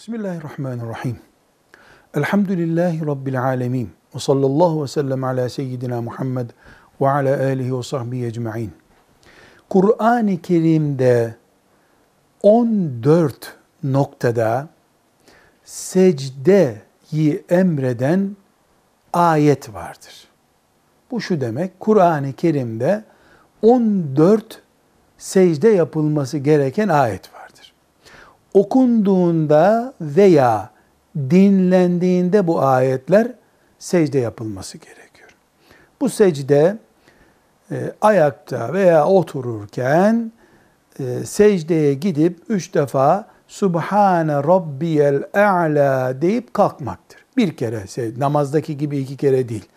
Bismillahirrahmanirrahim. Elhamdülillahi Rabbil alemin. Ve sallallahu ve sellem ala seyyidina Muhammed ve ala alihi ve sahbihi ecma'in. Kur'an-ı Kerim'de 14 noktada secdeyi emreden ayet vardır. Bu şu demek, Kur'an-ı Kerim'de 14 secde yapılması gereken ayet vardır. Okunduğunda veya dinlendiğinde bu ayetler secde yapılması gerekiyor. Bu secde e, ayakta veya otururken e, secdeye gidip üç defa Subhane Rabbiyel A'la deyip kalkmaktır. Bir kere namazdaki gibi iki kere değil.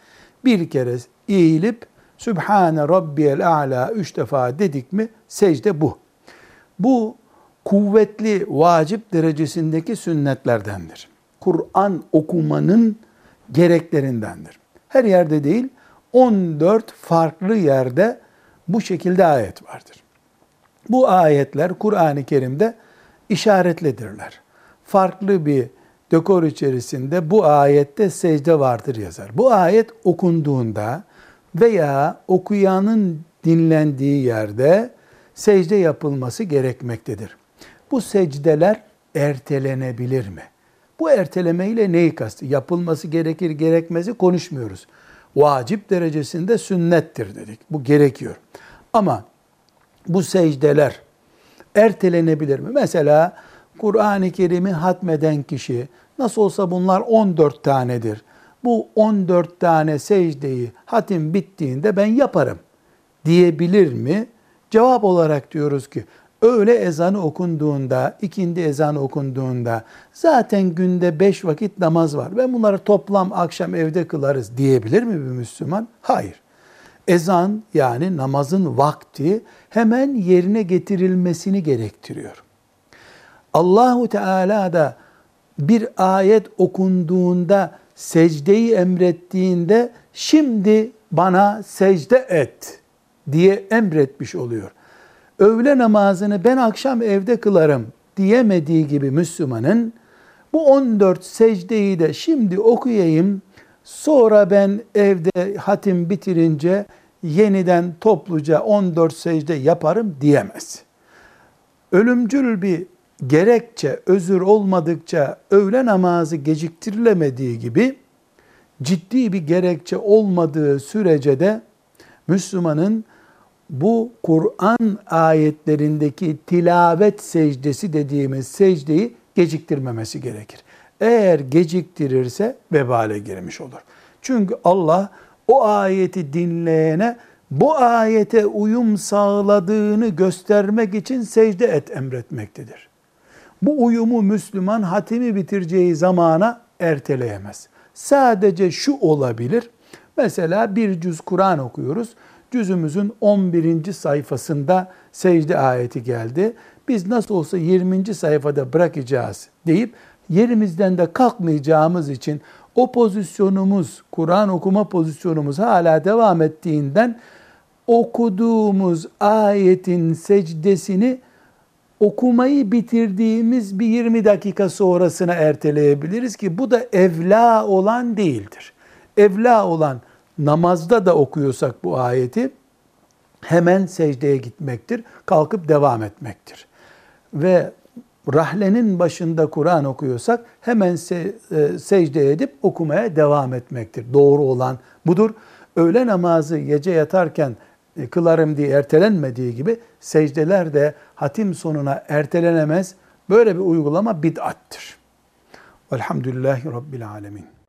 Bir kere eğilip Sübhane Rabbiyel A'la üç defa dedik mi secde bu. Bu kuvvetli vacip derecesindeki sünnetlerdendir. Kur'an okumanın gereklerindendir. Her yerde değil, 14 farklı yerde bu şekilde ayet vardır. Bu ayetler Kur'an-ı Kerim'de işaretlidirler. Farklı bir dekor içerisinde bu ayette secde vardır yazar. Bu ayet okunduğunda veya okuyanın dinlendiği yerde secde yapılması gerekmektedir. Bu secdeler ertelenebilir mi? Bu ertelemeyle neyi kastı? Yapılması gerekir gerekmezi konuşmuyoruz. Vacip derecesinde sünnettir dedik. Bu gerekiyor. Ama bu secdeler ertelenebilir mi? Mesela Kur'an-ı Kerim'i hatmeden kişi nasıl olsa bunlar 14 tanedir. Bu 14 tane secdeyi hatim bittiğinde ben yaparım diyebilir mi? Cevap olarak diyoruz ki öğle ezanı okunduğunda, ikindi ezanı okunduğunda zaten günde beş vakit namaz var. Ben bunları toplam akşam evde kılarız diyebilir mi bir Müslüman? Hayır. Ezan yani namazın vakti hemen yerine getirilmesini gerektiriyor. Allahu Teala da bir ayet okunduğunda secdeyi emrettiğinde şimdi bana secde et diye emretmiş oluyor öğle namazını ben akşam evde kılarım diyemediği gibi Müslümanın bu 14 secdeyi de şimdi okuyayım sonra ben evde hatim bitirince yeniden topluca 14 secde yaparım diyemez. Ölümcül bir gerekçe, özür olmadıkça öğle namazı geciktirilemediği gibi ciddi bir gerekçe olmadığı sürece de Müslümanın bu Kur'an ayetlerindeki tilavet secdesi dediğimiz secdeyi geciktirmemesi gerekir. Eğer geciktirirse vebale girmiş olur. Çünkü Allah o ayeti dinleyene bu ayete uyum sağladığını göstermek için secde et emretmektedir. Bu uyumu Müslüman hatimi bitireceği zamana erteleyemez. Sadece şu olabilir. Mesela bir cüz Kur'an okuyoruz cüzümüzün 11. sayfasında secde ayeti geldi. Biz nasıl olsa 20. sayfada bırakacağız deyip yerimizden de kalkmayacağımız için o pozisyonumuz, Kur'an okuma pozisyonumuz hala devam ettiğinden okuduğumuz ayetin secdesini okumayı bitirdiğimiz bir 20 dakika sonrasına erteleyebiliriz ki bu da evla olan değildir. Evla olan namazda da okuyorsak bu ayeti hemen secdeye gitmektir. Kalkıp devam etmektir. Ve rahlenin başında Kur'an okuyorsak hemen se, e, secde edip okumaya devam etmektir. Doğru olan budur. Öğle namazı gece yatarken e, kılarım diye ertelenmediği gibi secdeler de hatim sonuna ertelenemez. Böyle bir uygulama bid'attır. Velhamdülillahi Rabbil Alemin.